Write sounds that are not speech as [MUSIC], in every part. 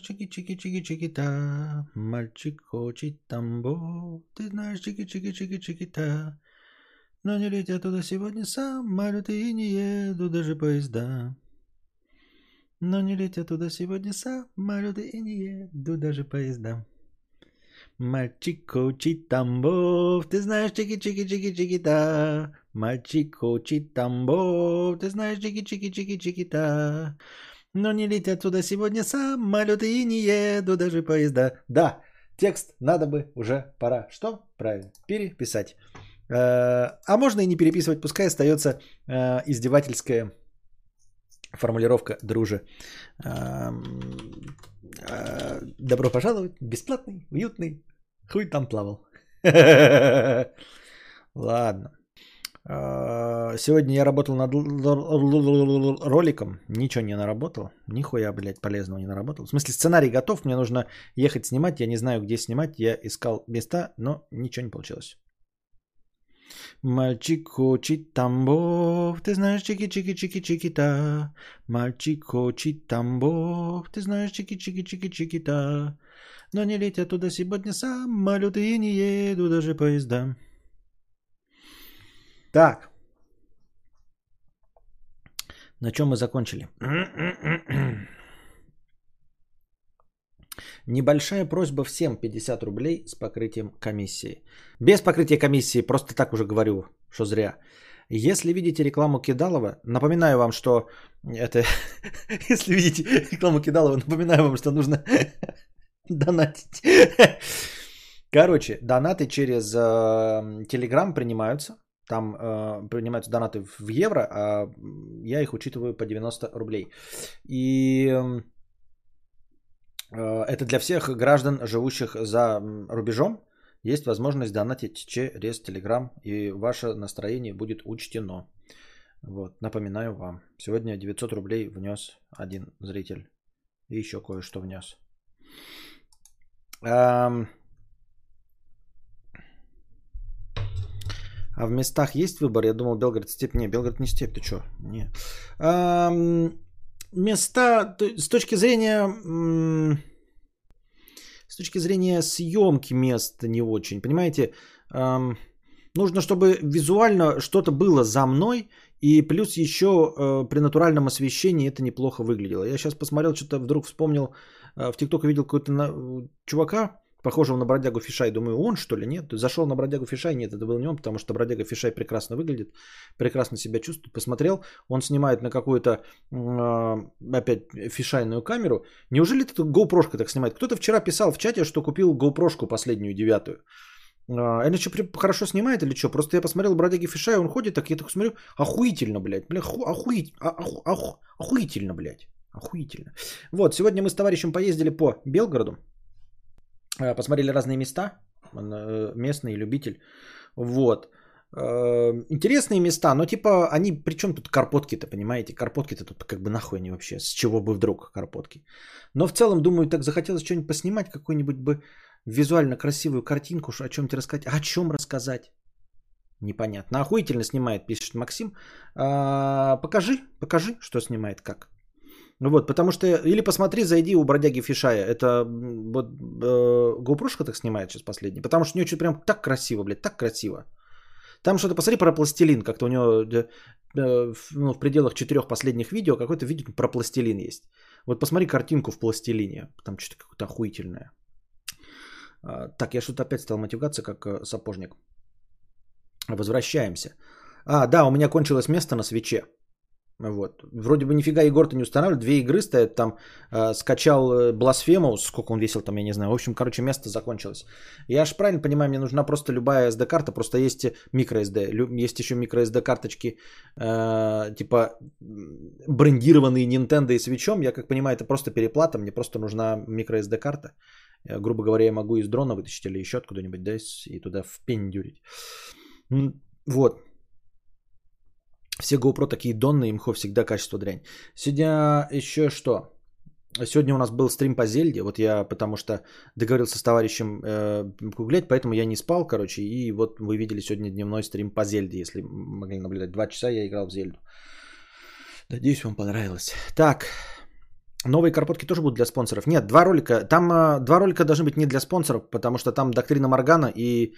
чики-чики-чики-чики-та, мальчик хочет тамбов. Ты знаешь, чики-чики-чики-чики-та, но не летят туда сегодня самолеты и не еду даже поезда. Но не летят туда сегодня самолеты и не еду даже поезда. Мальчик хочет тамбов, ты знаешь, чики-чики-чики-чики-та. Мальчик хочет тамбов, ты знаешь, чики-чики-чики-чики-та. Но не летят туда сегодня самолеты и не еду даже поезда. Да, текст надо бы уже пора. Что? Правильно, переписать. Э, а можно и не переписывать, пускай остается э, издевательская формулировка «друже». Эм, э, добро пожаловать, бесплатный, уютный, хуй там плавал. [LAUGHS] Ладно. А, сегодня я работал над роликом, ничего не наработал, нихуя, блядь, полезного не наработал. В смысле, сценарий готов, мне нужно ехать снимать, я не знаю, где снимать, я искал места, но ничего не получилось. Мальчик хочет тамбов, ты знаешь, чики-чики-чики-чики-та. Мальчик хочет тамбов, ты знаешь, чики-чики-чики-чики-та. Но не летят туда сегодня самолеты и не еду даже поезда. Так. На чем мы закончили? [CLEARS THROAT] Небольшая просьба всем 50 рублей с покрытием комиссии. Без покрытия комиссии, просто так уже говорю, что зря. Если видите рекламу Кидалова, напоминаю вам, что это... [LAUGHS] Если видите рекламу Кидалова, напоминаю вам, что нужно [LAUGHS] донатить. [LAUGHS] Короче, донаты через э, Telegram принимаются. Там э, принимаются донаты в евро, а я их учитываю по 90 рублей. И э, это для всех граждан, живущих за рубежом. Есть возможность донатить через Telegram, и ваше настроение будет учтено. Вот, напоминаю вам. Сегодня 900 рублей внес один зритель. И еще кое-что внес. Эм, А в местах есть выбор? Я думал, Белгород степь. Не, Белгород не степь, ты что? Не. А, места, с точки зрения... С точки зрения съемки мест не очень. Понимаете, нужно, чтобы визуально что-то было за мной, и плюс еще э, при натуральном освещении это неплохо выглядело. Я сейчас посмотрел, что-то вдруг вспомнил, э, в ТикТоке видел какого-то чувака, похожего на бродягу Фишай. Думаю, он что ли? Нет. Зашел на бродягу Фишай. Нет, это был не он, потому что бродяга Фишай прекрасно выглядит, прекрасно себя чувствует. Посмотрел, он снимает на какую-то э, опять фишайную камеру. Неужели это GoPro так снимает? Кто-то вчера писал в чате, что купил GoPro последнюю девятую. А, это что, хорошо снимает или что? Просто я посмотрел бродяги Фишай, он ходит так, я так смотрю, охуительно, блядь. Бля, ху, охуить, оху, оху, охуительно, блядь. Охуительно. Вот, сегодня мы с товарищем поездили по Белгороду. Э, посмотрели разные места, э, местный любитель. Вот. Э, интересные места, но типа они, причем тут карпотки-то, понимаете? Карпотки-то тут как бы нахуй они вообще, с чего бы вдруг карпотки. Но в целом, думаю, так захотелось что-нибудь поснимать, какую-нибудь бы визуально красивую картинку, о чем-то рассказать. А о чем рассказать? Непонятно. Охуительно снимает, пишет Максим. А, покажи, покажи, что снимает, как. Ну вот, потому что, или посмотри, зайди у бродяги Фишая, это вот э, GoPro так снимает сейчас последний, потому что у него что-то прям так красиво, блядь, так красиво. Там что-то, посмотри про пластилин, как-то у него э, ну, в пределах четырех последних видео какое-то видео про пластилин есть. Вот посмотри картинку в пластилине, там что-то какое-то охуительное. А, так, я что-то опять стал матюгаться, как э, сапожник. Возвращаемся. А, да, у меня кончилось место на свече. Вот. Вроде бы нифига Егор-то не устанавливает. Две игры стоят там. Э, скачал э, Blasphemous. Сколько он весил там, я не знаю. В общем, короче, место закончилось. Я же правильно понимаю, мне нужна просто любая SD-карта. Просто есть microSD. Есть еще microSD карточки. Э, типа брендированные Nintendo и свечом. Я как понимаю, это просто переплата. Мне просто нужна microSD карта. Э, грубо говоря, я могу из дрона вытащить или еще откуда-нибудь, да, и туда впендюрить. Вот. Все GoPro такие донные, имхо всегда качество дрянь. Сегодня еще что? Сегодня у нас был стрим по Зельде, вот я потому что договорился с товарищем э, гулять, поэтому я не спал, короче, и вот вы видели сегодня дневной стрим по Зельде, если могли наблюдать. Два часа я играл в Зельду. Надеюсь, вам понравилось. Так, Новые карпотки тоже будут для спонсоров. Нет, два ролика. Там э, два ролика должны быть не для спонсоров, потому что там доктрина Моргана и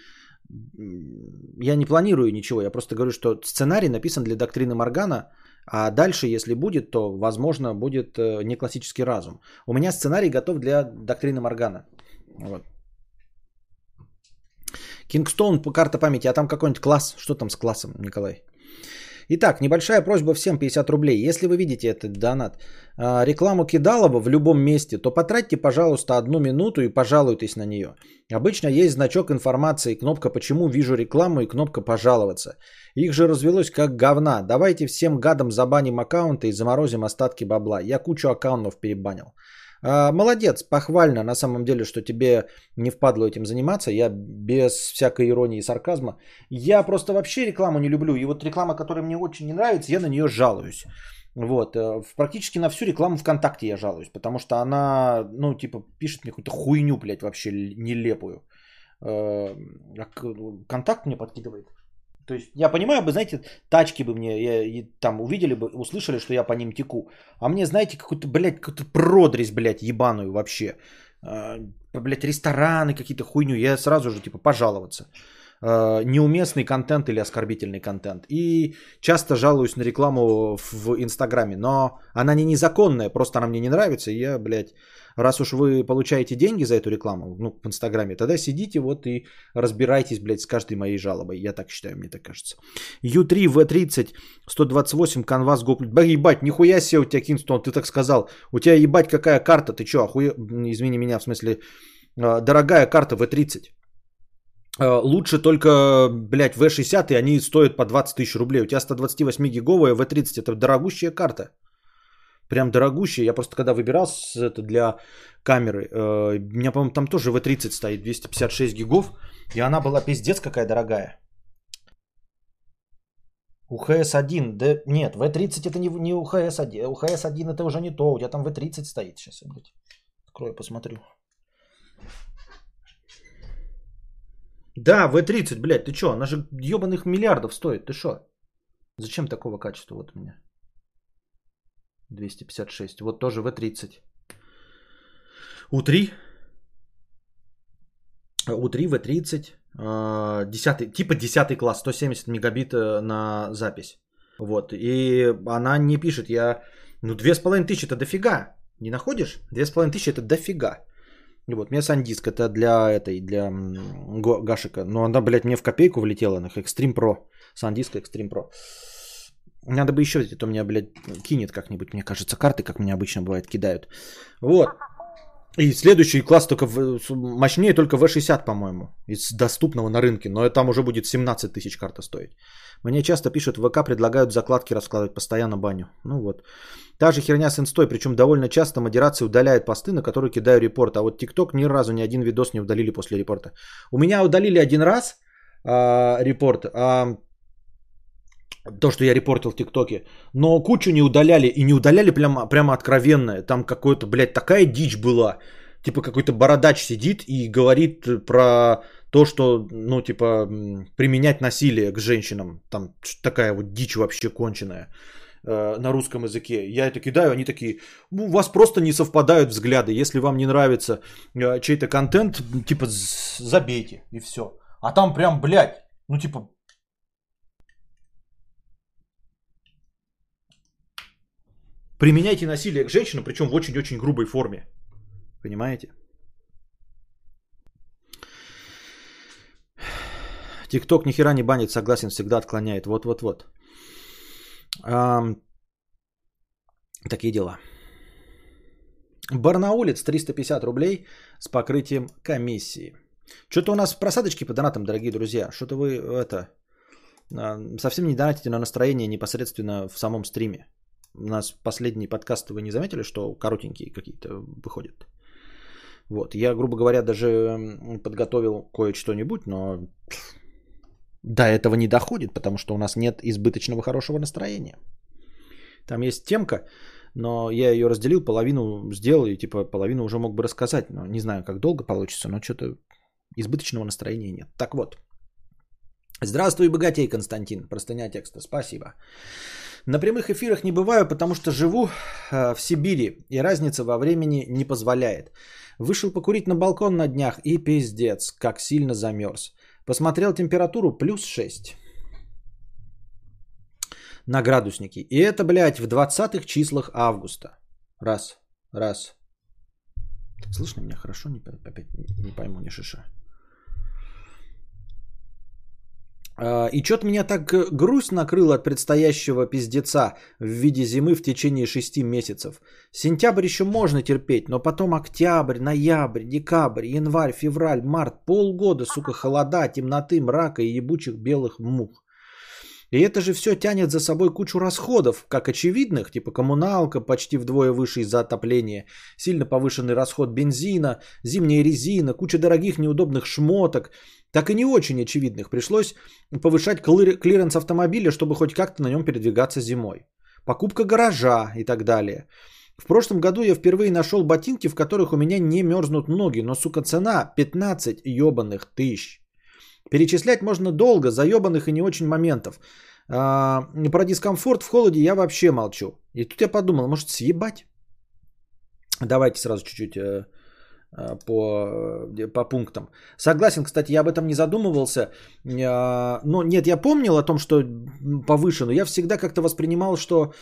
я не планирую ничего. Я просто говорю, что сценарий написан для доктрины Моргана, а дальше, если будет, то, возможно, будет э, не классический разум. У меня сценарий готов для доктрины Моргана. Вот. Кингстоун, карта памяти, а там какой-нибудь класс. Что там с классом, Николай? Итак, небольшая просьба всем 50 рублей. Если вы видите этот донат, а, рекламу Кидалова в любом месте, то потратьте, пожалуйста, одну минуту и пожалуйтесь на нее. Обычно есть значок информации, кнопка «Почему вижу рекламу» и кнопка «Пожаловаться». Их же развелось как говна. Давайте всем гадам забаним аккаунты и заморозим остатки бабла. Я кучу аккаунтов перебанил. А, молодец, похвально на самом деле, что тебе не впадло этим заниматься. Я без всякой иронии и сарказма. Я просто вообще рекламу не люблю. И вот реклама, которая мне очень не нравится, я на нее жалуюсь. Вот, э, практически на всю рекламу ВКонтакте я жалуюсь, потому что она, ну, типа, пишет мне какую-то хуйню, блядь, вообще нелепую. Э, контакт мне подкидывает. То есть я понимаю бы, знаете, тачки бы мне я, и, там увидели бы, услышали, что я по ним теку. А мне, знаете, какую-то, блядь, какую-то продресь, блядь, ебаную вообще. Э, блядь, рестораны какие-то хуйню. Я сразу же, типа, пожаловаться. Э, неуместный контент или оскорбительный контент. И часто жалуюсь на рекламу в Инстаграме. Но она не незаконная, просто она мне не нравится. И я, блядь, раз уж вы получаете деньги за эту рекламу, ну, в Инстаграме, тогда сидите вот и разбирайтесь, блядь, с каждой моей жалобой. Я так считаю, мне так кажется. U3, V30, 128, канвас, гоплит. Ба, ебать, нихуя себе у тебя Кингстон, ты так сказал. У тебя ебать какая карта, ты чё, охуе... Извини меня, в смысле, э, дорогая карта V30. Э, лучше только, блядь, V60, и они стоят по 20 тысяч рублей. У тебя 128 гиговая V30, это дорогущая карта прям дорогущие. Я просто когда выбирал это для камеры, э, у меня, по-моему, там тоже V30 стоит, 256 гигов, и она была пиздец какая дорогая. УХС-1, да нет, V30 это не, не УХС-1, УХС-1 это уже не то, у тебя там V30 стоит. Сейчас я, блядь, открою, посмотрю. Да, V30, блядь, ты чё, она же ебаных миллиардов стоит, ты шо? Зачем такого качества вот у меня? 256. Вот тоже V30. У3. У3, V30. 10, типа 10 класс, 170 мегабит на запись. Вот. И она не пишет, я... Ну, 2500 это дофига. Не находишь? 2500 это дофига. Вот, у меня сандиск, это для этой, для Гашика. Но она, блядь, мне в копейку влетела, на Extreme Pro. Сандиск Extreme Pro. Надо бы еще взять, а то меня, блядь, кинет как-нибудь, мне кажется, карты, как мне обычно бывает, кидают. Вот. И следующий класс только в, мощнее только V60, по-моему, из доступного на рынке, но там уже будет 17 тысяч карта стоить. Мне часто пишут, в ВК предлагают закладки раскладывать, постоянно баню. Ну вот. Та же херня с инстой, причем довольно часто модерация удаляет посты, на которые кидаю репорт, а вот ТикТок ни разу ни один видос не удалили после репорта. У меня удалили один раз а, репорт, а то, что я репортил в ТикТоке. Но кучу не удаляли. И не удаляли прямо, прямо откровенно. Там какой-то, блядь, такая дичь была. Типа какой-то бородач сидит и говорит про то, что, ну, типа, применять насилие к женщинам. Там такая вот дичь вообще конченая э, на русском языке. Я это кидаю, они такие, ну, у вас просто не совпадают взгляды. Если вам не нравится э, чей-то контент, типа, забейте и все. А там прям, блядь, ну, типа, Применяйте насилие к женщинам, причем в очень-очень грубой форме. Понимаете? ТикТок ни хера не банит, согласен, всегда отклоняет. Вот-вот-вот. такие дела. Барнаулец 350 рублей с покрытием комиссии. Что-то у нас в просадочке по донатам, дорогие друзья. Что-то вы это совсем не донатите на настроение непосредственно в самом стриме. У нас последние подкасты вы не заметили, что коротенькие какие-то выходят. Вот, я, грубо говоря, даже подготовил кое-что-нибудь, но до этого не доходит, потому что у нас нет избыточного хорошего настроения. Там есть темка, но я ее разделил, половину сделал, и типа половину уже мог бы рассказать. Но не знаю, как долго получится, но что-то избыточного настроения нет. Так вот, Здравствуй, богатей, Константин. Простыня текста. Спасибо. На прямых эфирах не бываю, потому что живу э, в Сибири, и разница во времени не позволяет. Вышел покурить на балкон на днях, и пиздец, как сильно замерз. Посмотрел температуру плюс 6 на градусники. И это, блядь, в 20-х числах августа. Раз, раз. Слышно меня хорошо? Не, опять не пойму, не шиша. А, и что-то меня так э, грусть накрыла от предстоящего пиздеца в виде зимы в течение шести месяцев. Сентябрь еще можно терпеть, но потом октябрь, ноябрь, декабрь, январь, февраль, март, полгода, сука, холода, темноты, мрака и ебучих белых мух. И это же все тянет за собой кучу расходов, как очевидных, типа коммуналка почти вдвое выше из-за отопления, сильно повышенный расход бензина, зимняя резина, куча дорогих неудобных шмоток, так и не очень очевидных. Пришлось повышать клиренс автомобиля, чтобы хоть как-то на нем передвигаться зимой. Покупка гаража и так далее. В прошлом году я впервые нашел ботинки, в которых у меня не мерзнут ноги, но, сука, цена 15 ебаных тысяч. Перечислять можно долго, заебанных и не очень моментов. А, про дискомфорт в холоде я вообще молчу. И тут я подумал, может съебать? Давайте сразу чуть-чуть э, по, э, по пунктам. Согласен, кстати, я об этом не задумывался. Но нет, я помнил о том, что повышено. Я всегда как-то воспринимал, что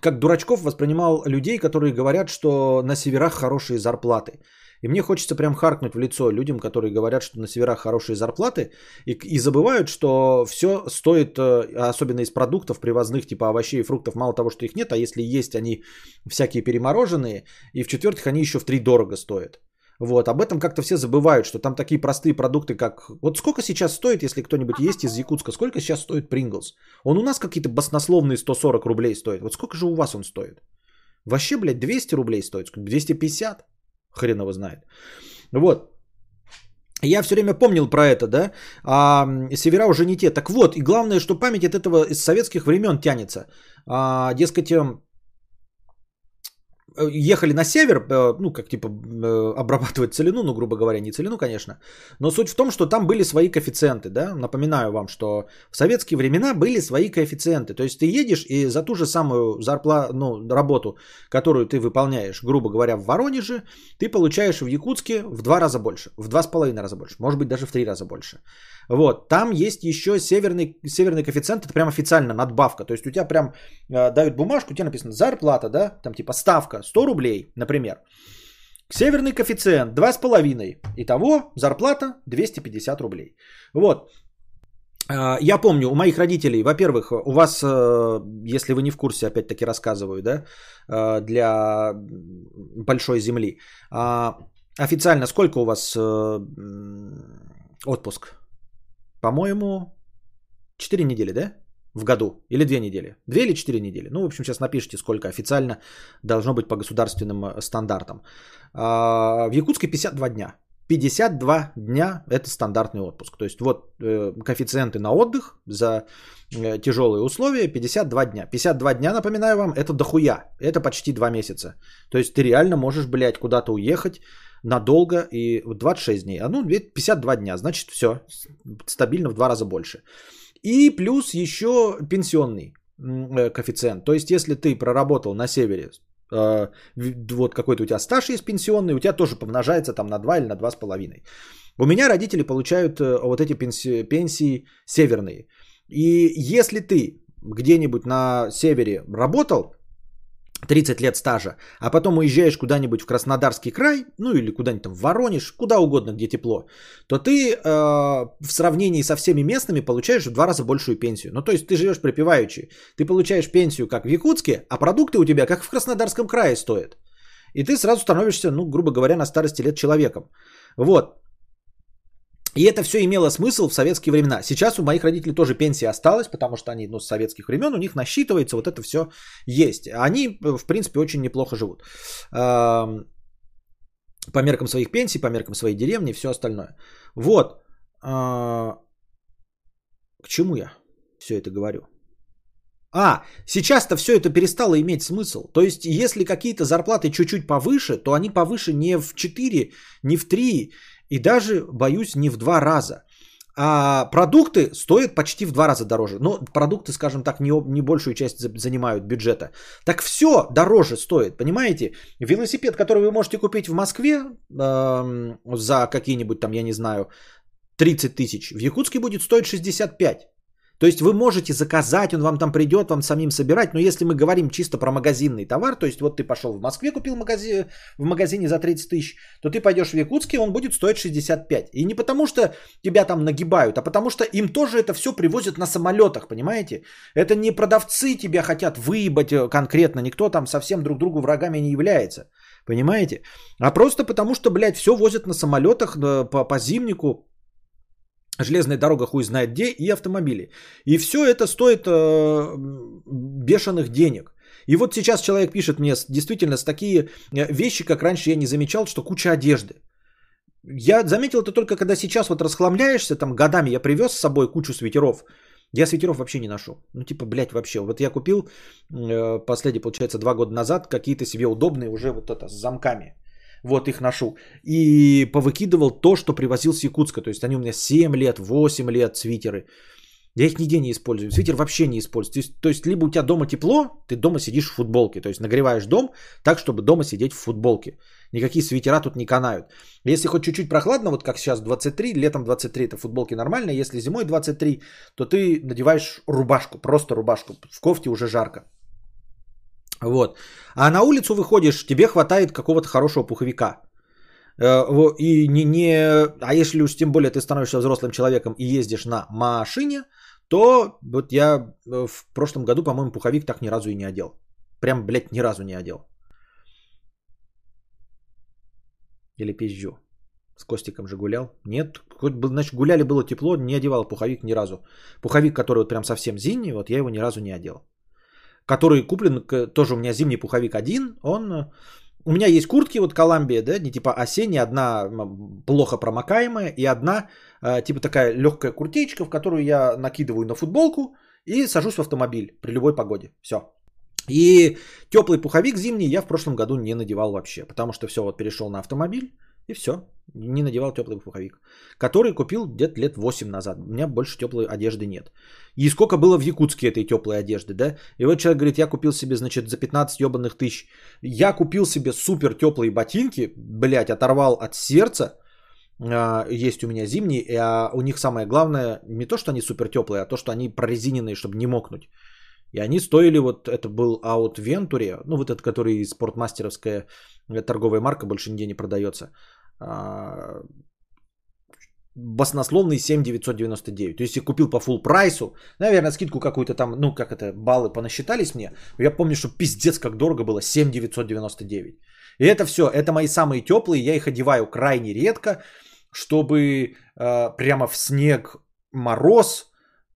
как дурачков воспринимал людей, которые говорят, что на северах хорошие зарплаты. И мне хочется прям харкнуть в лицо людям, которые говорят, что на северах хорошие зарплаты, и, и забывают, что все стоит, э, особенно из продуктов привозных, типа овощей и фруктов, мало того, что их нет, а если есть, они всякие перемороженные, и в-четвертых, они еще в три дорого стоят. Вот, об этом как-то все забывают, что там такие простые продукты, как... Вот сколько сейчас стоит, если кто-нибудь есть из Якутска, сколько сейчас стоит Принглс? Он у нас какие-то баснословные 140 рублей стоит. Вот сколько же у вас он стоит? Вообще, блядь, 200 рублей стоит, 250? Хрен его знает. Вот. Я все время помнил про это, да, а севера уже не те. Так вот, и главное, что память от этого из советских времен тянется. А, дескать, эм, ехали на север, э, ну, как типа э, обрабатывать целину, ну, грубо говоря, не целину, конечно, но суть в том, что там были свои коэффициенты, да, напоминаю вам, что в советские времена были свои коэффициенты, то есть ты едешь и за ту же самую зарплату, ну, работу, которую ты выполняешь, грубо говоря, в Воронеже, ты получаешь в Якутске в два раза больше, в два с половиной раза больше, может быть, даже в три раза больше. Вот, там есть еще северный, северный коэффициент, это прям официально надбавка. То есть у тебя прям э, дают бумажку, у тебя написано зарплата, да, там типа ставка 100 рублей, например. Северный коэффициент 2,5. Итого зарплата 250 рублей. Вот. Э, я помню, у моих родителей, во-первых, у вас, э, если вы не в курсе, опять-таки рассказываю, да, э, для большой земли, а, официально сколько у вас отпуск? По-моему, 4 недели, да? В году. Или 2 недели. 2 или 4 недели. Ну, в общем, сейчас напишите, сколько официально должно быть по государственным э, стандартам. А, в Якутске 52 дня. 52 дня – это стандартный отпуск. То есть вот э, коэффициенты на отдых за э, тяжелые условия 52 дня. 52 дня, напоминаю вам, это дохуя. Это почти 2 месяца. То есть ты реально можешь, блядь, куда-то уехать, надолго и 26 дней. А ну, 52 дня, значит, все, стабильно в два раза больше. И плюс еще пенсионный э, коэффициент. То есть, если ты проработал на севере, э, вот какой-то у тебя стаж есть пенсионный, у тебя тоже помножается там на 2 или на 2,5. У меня родители получают э, вот эти пенсии, пенсии северные. И если ты где-нибудь на севере работал, 30 лет стажа, а потом уезжаешь куда-нибудь в Краснодарский край, ну или куда-нибудь там в Воронеж, куда угодно, где тепло, то ты э, в сравнении со всеми местными получаешь в два раза большую пенсию. Ну то есть ты живешь припеваючи, ты получаешь пенсию как в Якутске, а продукты у тебя как в Краснодарском крае стоят. И ты сразу становишься, ну грубо говоря, на старости лет человеком. Вот. И это все имело смысл в советские времена. Сейчас у моих родителей тоже пенсия осталась, потому что они ну, с советских времен, у них насчитывается, вот это все есть. Они, в принципе, очень неплохо живут. По меркам своих пенсий, по меркам своей деревни и все остальное. Вот. А, к чему я все это говорю? А, сейчас-то все это перестало иметь смысл. То есть, если какие-то зарплаты чуть-чуть повыше, то они повыше не в 4, не в 3, и даже, боюсь, не в два раза. а продукты стоят почти в два раза дороже. Но продукты, скажем так, не, не большую часть занимают бюджета. Так все дороже стоит, понимаете? Велосипед, который вы можете купить в Москве э, за какие-нибудь там, я не знаю, 30 тысяч, в Якутске будет стоить 65. То есть вы можете заказать, он вам там придет, вам самим собирать. Но если мы говорим чисто про магазинный товар, то есть вот ты пошел в Москве, купил магазин, в магазине за 30 тысяч, то ты пойдешь в Якутске, он будет стоить 65. И не потому что тебя там нагибают, а потому что им тоже это все привозят на самолетах, понимаете? Это не продавцы тебя хотят выебать э, конкретно, никто там совсем друг другу врагами не является. Понимаете? А просто потому что, блядь, все возят на самолетах э, по, по зимнику, железная дорога хуй знает где и автомобили. И все это стоит э, бешеных денег. И вот сейчас человек пишет мне действительно с такие э, вещи, как раньше я не замечал, что куча одежды. Я заметил это только когда сейчас вот расхламляешься, там годами я привез с собой кучу свитеров. Я свитеров вообще не ношу. Ну типа, блядь, вообще. Вот я купил э, последний, получается, два года назад какие-то себе удобные уже вот это с замками. Вот их ношу. И повыкидывал то, что привозил с Якутска. То есть они у меня 7 лет, 8 лет свитеры. Я их нигде не использую. Свитер вообще не использую. То есть, то есть либо у тебя дома тепло, ты дома сидишь в футболке. То есть нагреваешь дом так, чтобы дома сидеть в футболке. Никакие свитера тут не канают. Если хоть чуть-чуть прохладно, вот как сейчас 23, летом 23 это футболки нормально. Если зимой 23, то ты надеваешь рубашку, просто рубашку. В кофте уже жарко. Вот. А на улицу выходишь, тебе хватает какого-то хорошего пуховика. Э, и не, не, а если уж тем более ты становишься взрослым человеком и ездишь на машине, то вот я э, в прошлом году, по-моему, пуховик так ни разу и не одел. Прям, блядь, ни разу не одел. Или пизжу. С Костиком же гулял. Нет, хоть бы, значит, гуляли, было тепло, не одевал пуховик ни разу. Пуховик, который вот прям совсем зимний, вот я его ни разу не одел который куплен, тоже у меня зимний пуховик один, он... Э, у меня есть куртки, вот Коламбия, да, не типа осенняя, одна плохо промокаемая и одна э, типа такая легкая куртечка, в которую я накидываю на футболку и сажусь в автомобиль при любой погоде. Все. И теплый пуховик зимний я в прошлом году не надевал вообще, потому что все, вот перешел на автомобиль, и все. Не надевал теплый пуховик. Который купил где-то лет 8 назад. У меня больше теплой одежды нет. И сколько было в Якутске этой теплой одежды, да? И вот человек говорит, я купил себе, значит, за 15 ебаных тысяч. Я купил себе супер теплые ботинки, блядь, оторвал от сердца. А, есть у меня зимние, а у них самое главное не то, что они супер теплые, а то, что они прорезиненные, чтобы не мокнуть. И они стоили, вот это был Out Venturi, ну вот этот, который спортмастеровская торговая марка, больше нигде не продается. А, баснословный 7 То есть я купил по full прайсу, наверное, скидку какую-то там, ну как это, баллы понасчитались мне. Я помню, что пиздец как дорого было, 7 И это все, это мои самые теплые, я их одеваю крайне редко, чтобы э, прямо в снег, мороз,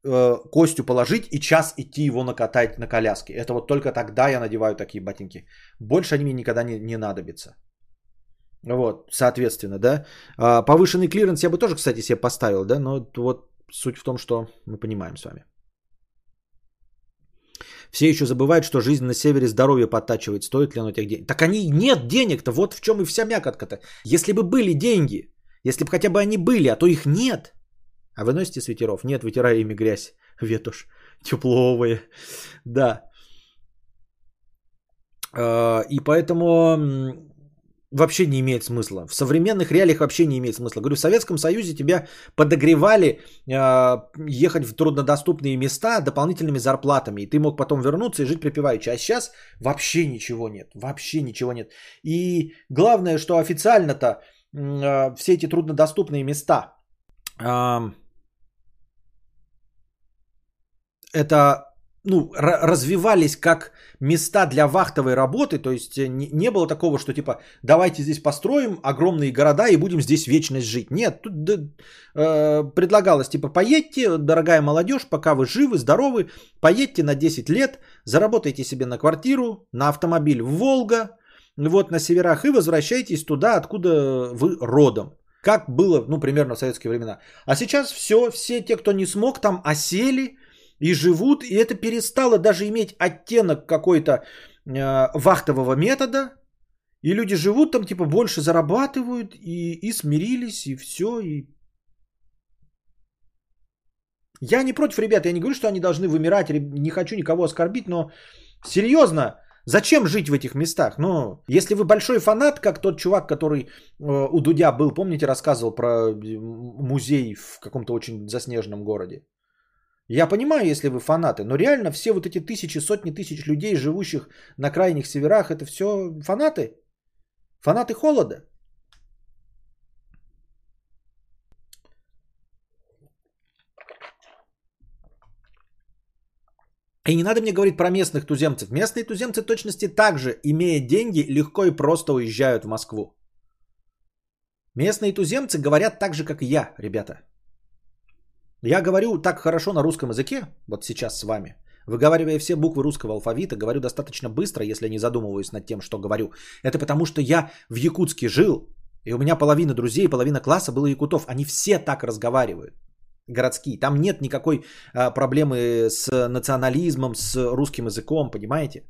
э, Костю положить и час идти его накатать на коляске. Это вот только тогда я надеваю такие ботинки. Больше они мне никогда не, не надобятся. Вот, соответственно, да. А, повышенный клиренс я бы тоже, кстати, себе поставил, да, но вот суть в том, что мы понимаем с вами. Все еще забывают, что жизнь на севере здоровье подтачивает. Стоит ли оно тех денег? Так они нет денег-то, вот в чем и вся мякотка-то. Если бы были деньги, если бы хотя бы они были, а то их нет. А вы носите свитеров? Нет, вытираю ими грязь. Ветушь. Тепловые. Да. А, и поэтому вообще не имеет смысла. В современных реалиях вообще не имеет смысла. Говорю, в Советском Союзе тебя подогревали э, ехать в труднодоступные места дополнительными зарплатами. И ты мог потом вернуться и жить припеваючи. А сейчас вообще ничего нет. Вообще ничего нет. И главное, что официально-то э, все эти труднодоступные места э, это ну, развивались как места для вахтовой работы, то есть э, не, не было такого, что типа давайте здесь построим огромные города и будем здесь вечность жить. Нет, тут да, э, предлагалось типа поедьте, дорогая молодежь, пока вы живы, здоровы, поедьте на 10 лет, заработайте себе на квартиру, на автомобиль в Волга, вот на северах и возвращайтесь туда, откуда вы родом. Как было, ну, примерно в советские времена. А сейчас все, все те, кто не смог, там осели, и живут, и это перестало даже иметь оттенок какой-то э, вахтового метода, и люди живут там, типа, больше зарабатывают, и, и смирились, и все, и... Я не против, ребят, я не говорю, что они должны вымирать, не хочу никого оскорбить, но серьезно, зачем жить в этих местах? Ну, если вы большой фанат, как тот чувак, который э, у Дудя был, помните, рассказывал про музей в каком-то очень заснеженном городе. Я понимаю, если вы фанаты, но реально все вот эти тысячи, сотни тысяч людей, живущих на крайних северах, это все фанаты. Фанаты холода. И не надо мне говорить про местных туземцев. Местные туземцы точности также, имея деньги, легко и просто уезжают в Москву. Местные туземцы говорят так же, как и я, ребята. Я говорю так хорошо на русском языке, вот сейчас с вами, выговаривая все буквы русского алфавита, говорю достаточно быстро, если не задумываюсь над тем, что говорю. Это потому, что я в Якутске жил, и у меня половина друзей, половина класса было якутов. Они все так разговаривают городские. Там нет никакой а, проблемы с национализмом, с русским языком, понимаете?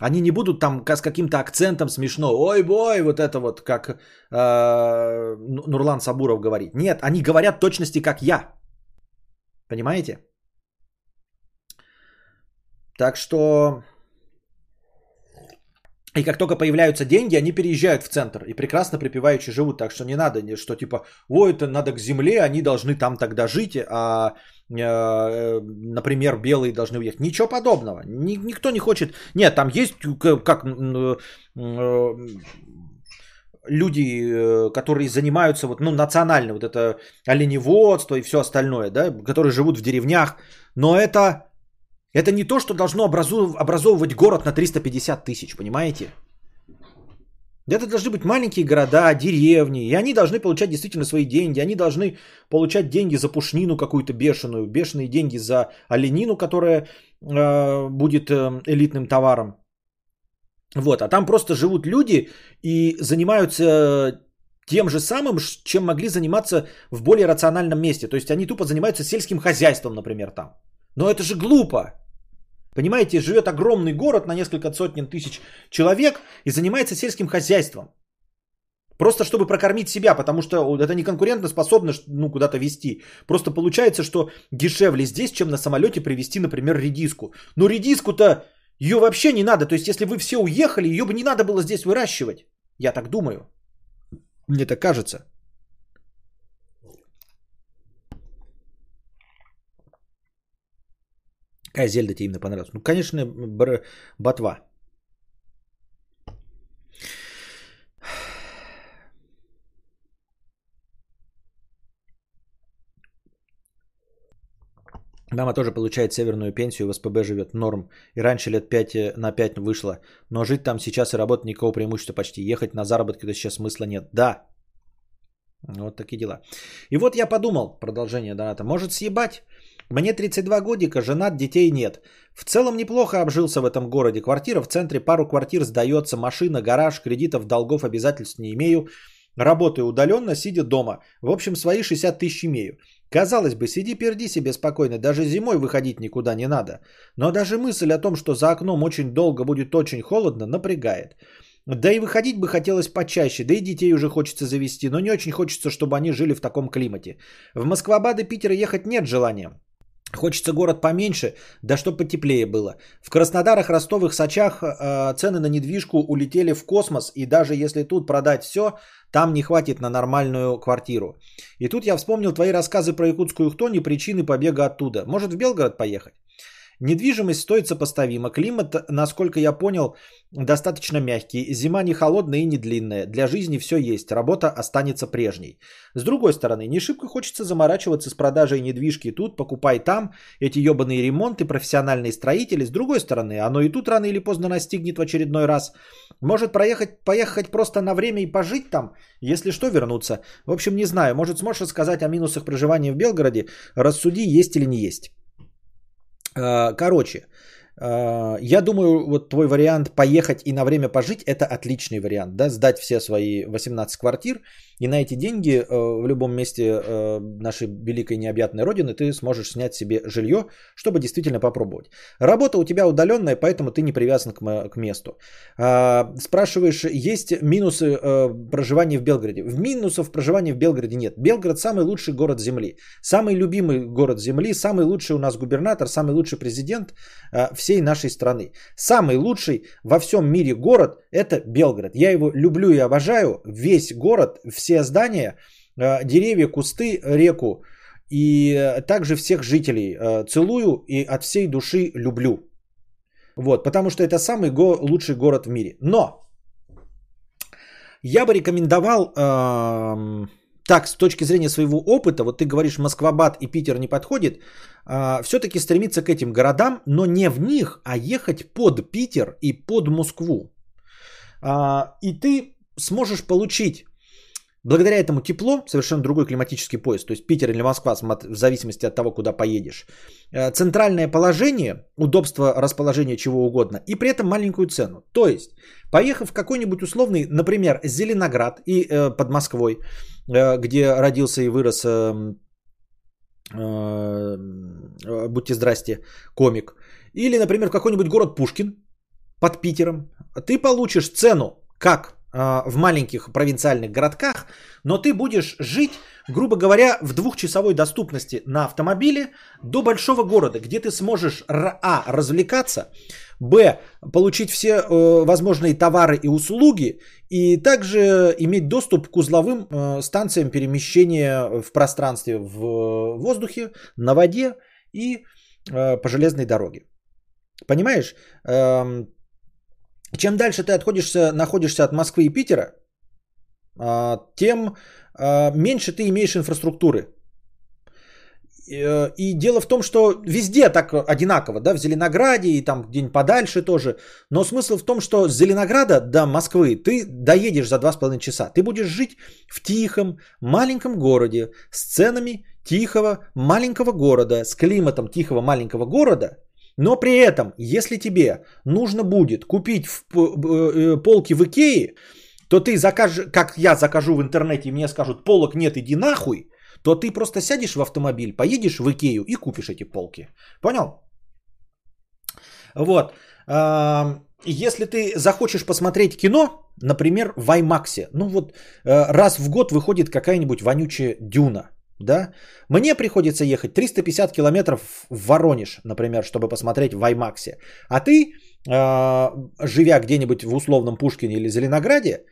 Они не будут там с каким-то акцентом смешно. Ой, бой, вот это вот, как э, Нурлан Сабуров говорит. Нет, они говорят точности, как я. Понимаете? Так что и как только появляются деньги, они переезжают в центр и прекрасно припеваючи живут. Так что не надо, что типа, ой, это надо к земле, они должны там тогда жить, а, например, белые должны уехать. Ничего подобного. Ни, никто не хочет. Нет, там есть как э, люди, э, которые занимаются вот, ну, национально, вот это оленеводство и все остальное, да, которые живут в деревнях. Но это это не то, что должно образовывать город на 350 тысяч, понимаете? Это должны быть маленькие города, деревни, и они должны получать действительно свои деньги. Они должны получать деньги за пушнину какую-то бешеную, бешеные деньги за оленину, которая э, будет э, элитным товаром. Вот, а там просто живут люди и занимаются тем же самым, чем могли заниматься в более рациональном месте. То есть они тупо занимаются сельским хозяйством, например, там. Но это же глупо. Понимаете, живет огромный город на несколько сотен тысяч человек и занимается сельским хозяйством. Просто чтобы прокормить себя, потому что это не конкурентно способно ну, куда-то вести. Просто получается, что дешевле здесь, чем на самолете привезти, например, редиску. Но редиску-то ее вообще не надо. То есть, если вы все уехали, ее бы не надо было здесь выращивать. Я так думаю. Мне так кажется. Какая Зельда тебе именно понравилась? Ну, конечно, бр... Ботва. Мама тоже получает северную пенсию, в СПБ живет, норм. И раньше лет 5 э, на 5 вышла. Но жить там сейчас и работать никакого преимущества почти. Ехать на заработки то сейчас смысла нет. Да. Вот такие дела. И вот я подумал, продолжение доната, может съебать? Мне 32 годика, женат, детей нет. В целом неплохо обжился в этом городе. Квартира в центре, пару квартир сдается, машина, гараж, кредитов, долгов, обязательств не имею. Работаю удаленно, сидя дома. В общем, свои 60 тысяч имею. Казалось бы, сиди перди себе спокойно, даже зимой выходить никуда не надо. Но даже мысль о том, что за окном очень долго будет очень холодно, напрягает. Да и выходить бы хотелось почаще, да и детей уже хочется завести, но не очень хочется, чтобы они жили в таком климате. В Москва-Бад и Питера ехать нет желания. Хочется город поменьше, да что потеплее было. В Краснодарах, Ростовых, Сочах э, цены на недвижку улетели в космос, и даже если тут продать все, там не хватит на нормальную квартиру. И тут я вспомнил твои рассказы про якутскую хтонь и причины побега оттуда. Может в Белгород поехать? Недвижимость стоит сопоставимо. Климат, насколько я понял, достаточно мягкий. Зима не холодная и не длинная. Для жизни все есть. Работа останется прежней. С другой стороны, не шибко хочется заморачиваться с продажей недвижки тут, покупай там. Эти ебаные ремонты, профессиональные строители. С другой стороны, оно и тут рано или поздно настигнет в очередной раз. Может проехать, поехать просто на время и пожить там, если что, вернуться. В общем, не знаю. Может, сможешь рассказать о минусах проживания в Белгороде? Рассуди, есть или не есть. Э, короче, я думаю, вот твой вариант поехать и на время пожить, это отличный вариант, да, сдать все свои 18 квартир И на эти деньги э, в любом месте э, нашей великой необъятной родины ты сможешь снять себе жилье, чтобы действительно попробовать. Работа у тебя удаленная, поэтому ты не привязан к, к месту. А, спрашиваешь, есть минусы э, проживания в Белгороде? В минусов проживания в Белгороде нет. Белгород самый лучший город Земли. Самый любимый город Земли, самый лучший у нас губернатор, самый лучший президент всей нашей страны. Самый лучший во всем мире город – это Белгород. Я его люблю и обожаю. Весь город, все здания, э, деревья, кусты, реку. И также всех жителей э, целую и от всей души люблю. Вот, потому что это самый го- лучший город в мире. Но я бы рекомендовал, э, так, с точки зрения своего опыта, вот ты говоришь, Москва-Бат и Питер не подходит, э, все-таки стремиться к этим городам, но не в них, а ехать под Питер и под Москву. Э, и ты сможешь получить Благодаря этому тепло, совершенно другой климатический пояс, то есть Питер или Москва, в зависимости от того, куда поедешь. Э, центральное положение, удобство расположения чего угодно, и при этом маленькую цену. То есть, поехав в какой-нибудь условный, например, Зеленоград и э, под Москвой, где родился и вырос, э, э, будьте здрасте, комик, или, например, какой-нибудь город Пушкин под Питером, ты получишь цену как а, в маленьких провинциальных городках, но ты будешь жить, грубо говоря, в двухчасовой доступности на автомобиле до большого города, где ты сможешь а. развлекаться, б. получить все э, возможные товары и услуги, и также иметь доступ к узловым э, станциям перемещения в пространстве, в воздухе, на воде и э, по железной дороге. Понимаешь? Эм, чем дальше ты отходишься, находишься от Москвы и Питера, а, тем а, меньше ты имеешь инфраструктуры. Э, и дело в том, что везде так одинаково, да, в Зеленограде и там где-нибудь подальше тоже. Но смысл в том, что с Зеленограда до Москвы ты доедешь за 2,5 часа. Ты будешь жить в тихом, маленьком городе с ценами тихого, маленького города, с климатом тихого, маленького города – но при этом, если тебе нужно будет купить в э, полки в Икее, то ты закажешь, как я закажу в интернете, и мне скажут, полок нет, иди нахуй, то ты просто сядешь в автомобиль, поедешь в Икею и купишь эти полки. Понял? Вот. Если ты захочешь посмотреть кино, например, в IMAX, ну вот э, раз в год выходит какая-нибудь вонючая дюна – да? Мне приходится ехать 350 километров в Воронеж, например, чтобы посмотреть в IMAX. А ты, э, живя где-нибудь в условном Пушкине или Зеленограде,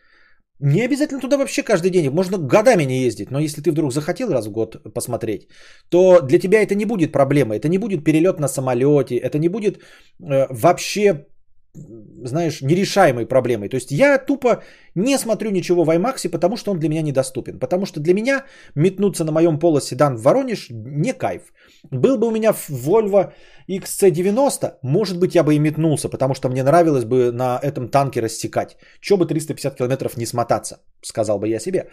не обязательно туда вообще каждый день, можно годами не ездить, но если ты вдруг захотел раз в год посмотреть, то для тебя это не будет проблемой, это не будет перелет на самолете, это не будет э, вообще знаешь, нерешаемой проблемой. То есть я тупо не смотрю ничего в IMAX, потому что он для меня недоступен. Потому что для меня метнуться на моем полоседан в Воронеж не кайф. Был бы у меня Volvo XC90, может быть, я бы и метнулся, потому что мне нравилось бы на этом танке рассекать. Че бы 350 километров не смотаться, сказал бы я себе.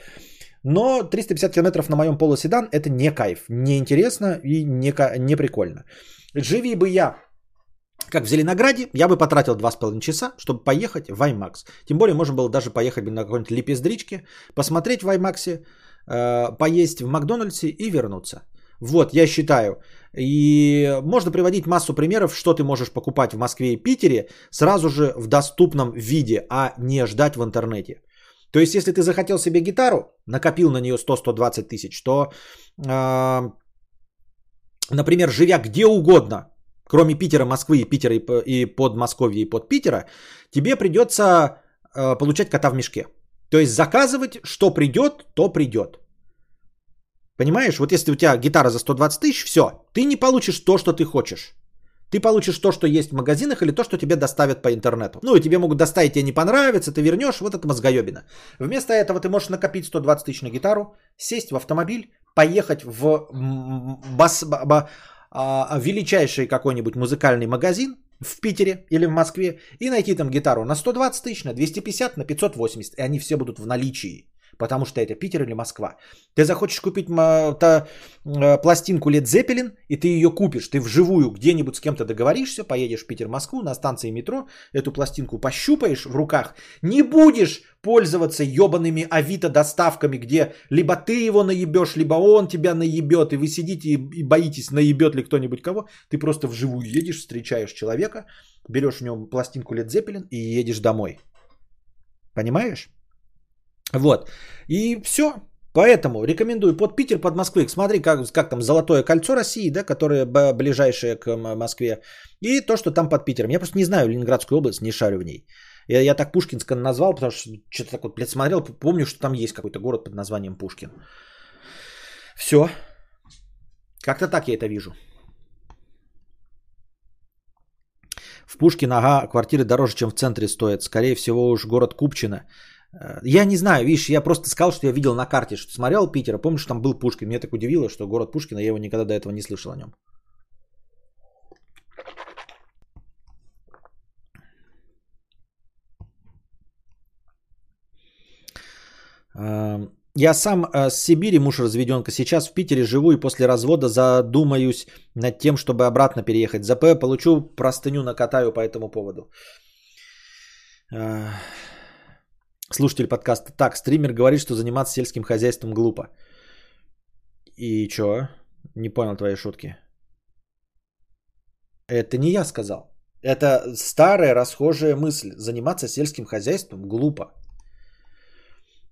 Но 350 километров на моем полоседан это не кайф, не интересно и не, не прикольно. Живи бы я как в Зеленограде, я бы потратил 2,5 часа, чтобы поехать в IMAX. Тем более, можно было даже поехать на какой-нибудь лепездричке, посмотреть в IMAX, э, поесть в Макдональдсе и вернуться. Вот, я считаю. И можно приводить массу примеров, что ты можешь покупать в Москве и Питере сразу же в доступном виде, а не ждать в интернете. То есть, если ты захотел себе гитару, накопил на нее 100-120 тысяч, то, э, например, живя где угодно, кроме Питера, Москвы и Питера и Подмосковья и под Питера, тебе придется э, получать кота в мешке. То есть заказывать, что придет, то придет. Понимаешь, вот если у тебя гитара за 120 тысяч, все, ты не получишь то, что ты хочешь. Ты получишь то, что есть в магазинах или то, что тебе доставят по интернету. Ну и тебе могут доставить, тебе не понравится, ты вернешь, вот это мозгоебина. Вместо этого ты можешь накопить 120 тысяч на гитару, сесть в автомобиль, поехать в бас, величайший какой-нибудь музыкальный магазин в Питере или в Москве и найти там гитару на 120 тысяч, на 250, на 580, и они все будут в наличии. Потому что это Питер или Москва. Ты захочешь купить та, э, пластинку Led Zeppelin, и ты ее купишь. Ты вживую где-нибудь с кем-то договоришься, поедешь в Питер-Москву на станции метро, эту пластинку пощупаешь в руках, не будешь пользоваться ебаными авито доставками, где либо ты его наебешь, либо он тебя наебет, и вы сидите и боитесь, наебет ли кто-нибудь кого. Ты просто вживую едешь, встречаешь человека, берешь у него пластинку Led Zeppelin и едешь домой. Понимаешь? Вот. И все. Поэтому рекомендую под Питер, под Москвы. Смотри, как, как там Золотое кольцо России, да, которое ближайшее к Москве. И то, что там под Питером. Я просто не знаю Ленинградскую область, не шарю в ней. Я, я так Пушкинска назвал, потому что что-то так вот, блядь, смотрел, помню, что там есть какой-то город под названием Пушкин. Все. Как-то так я это вижу. В Пушкин, ага, квартиры дороже, чем в центре стоят. Скорее всего, уж город Купчино. Э, я не знаю, видишь, я просто сказал, что я видел на карте, что смотрел Питер, а помнишь, там был Пушкин. Меня так удивило, что город Пушкина, я его никогда до этого не слышал о нем. Я сам э, с Сибири, муж разведенка, сейчас в Питере живу и после развода задумаюсь над тем, чтобы обратно переехать. ЗП получу простыню накатаю по этому поводу. Слушатель подкаста. Так, стример говорит, что заниматься сельским хозяйством глупо. И чё? Не понял твоей шутки. Это не я сказал. Это старая расхожая мысль. Заниматься сельским хозяйством глупо.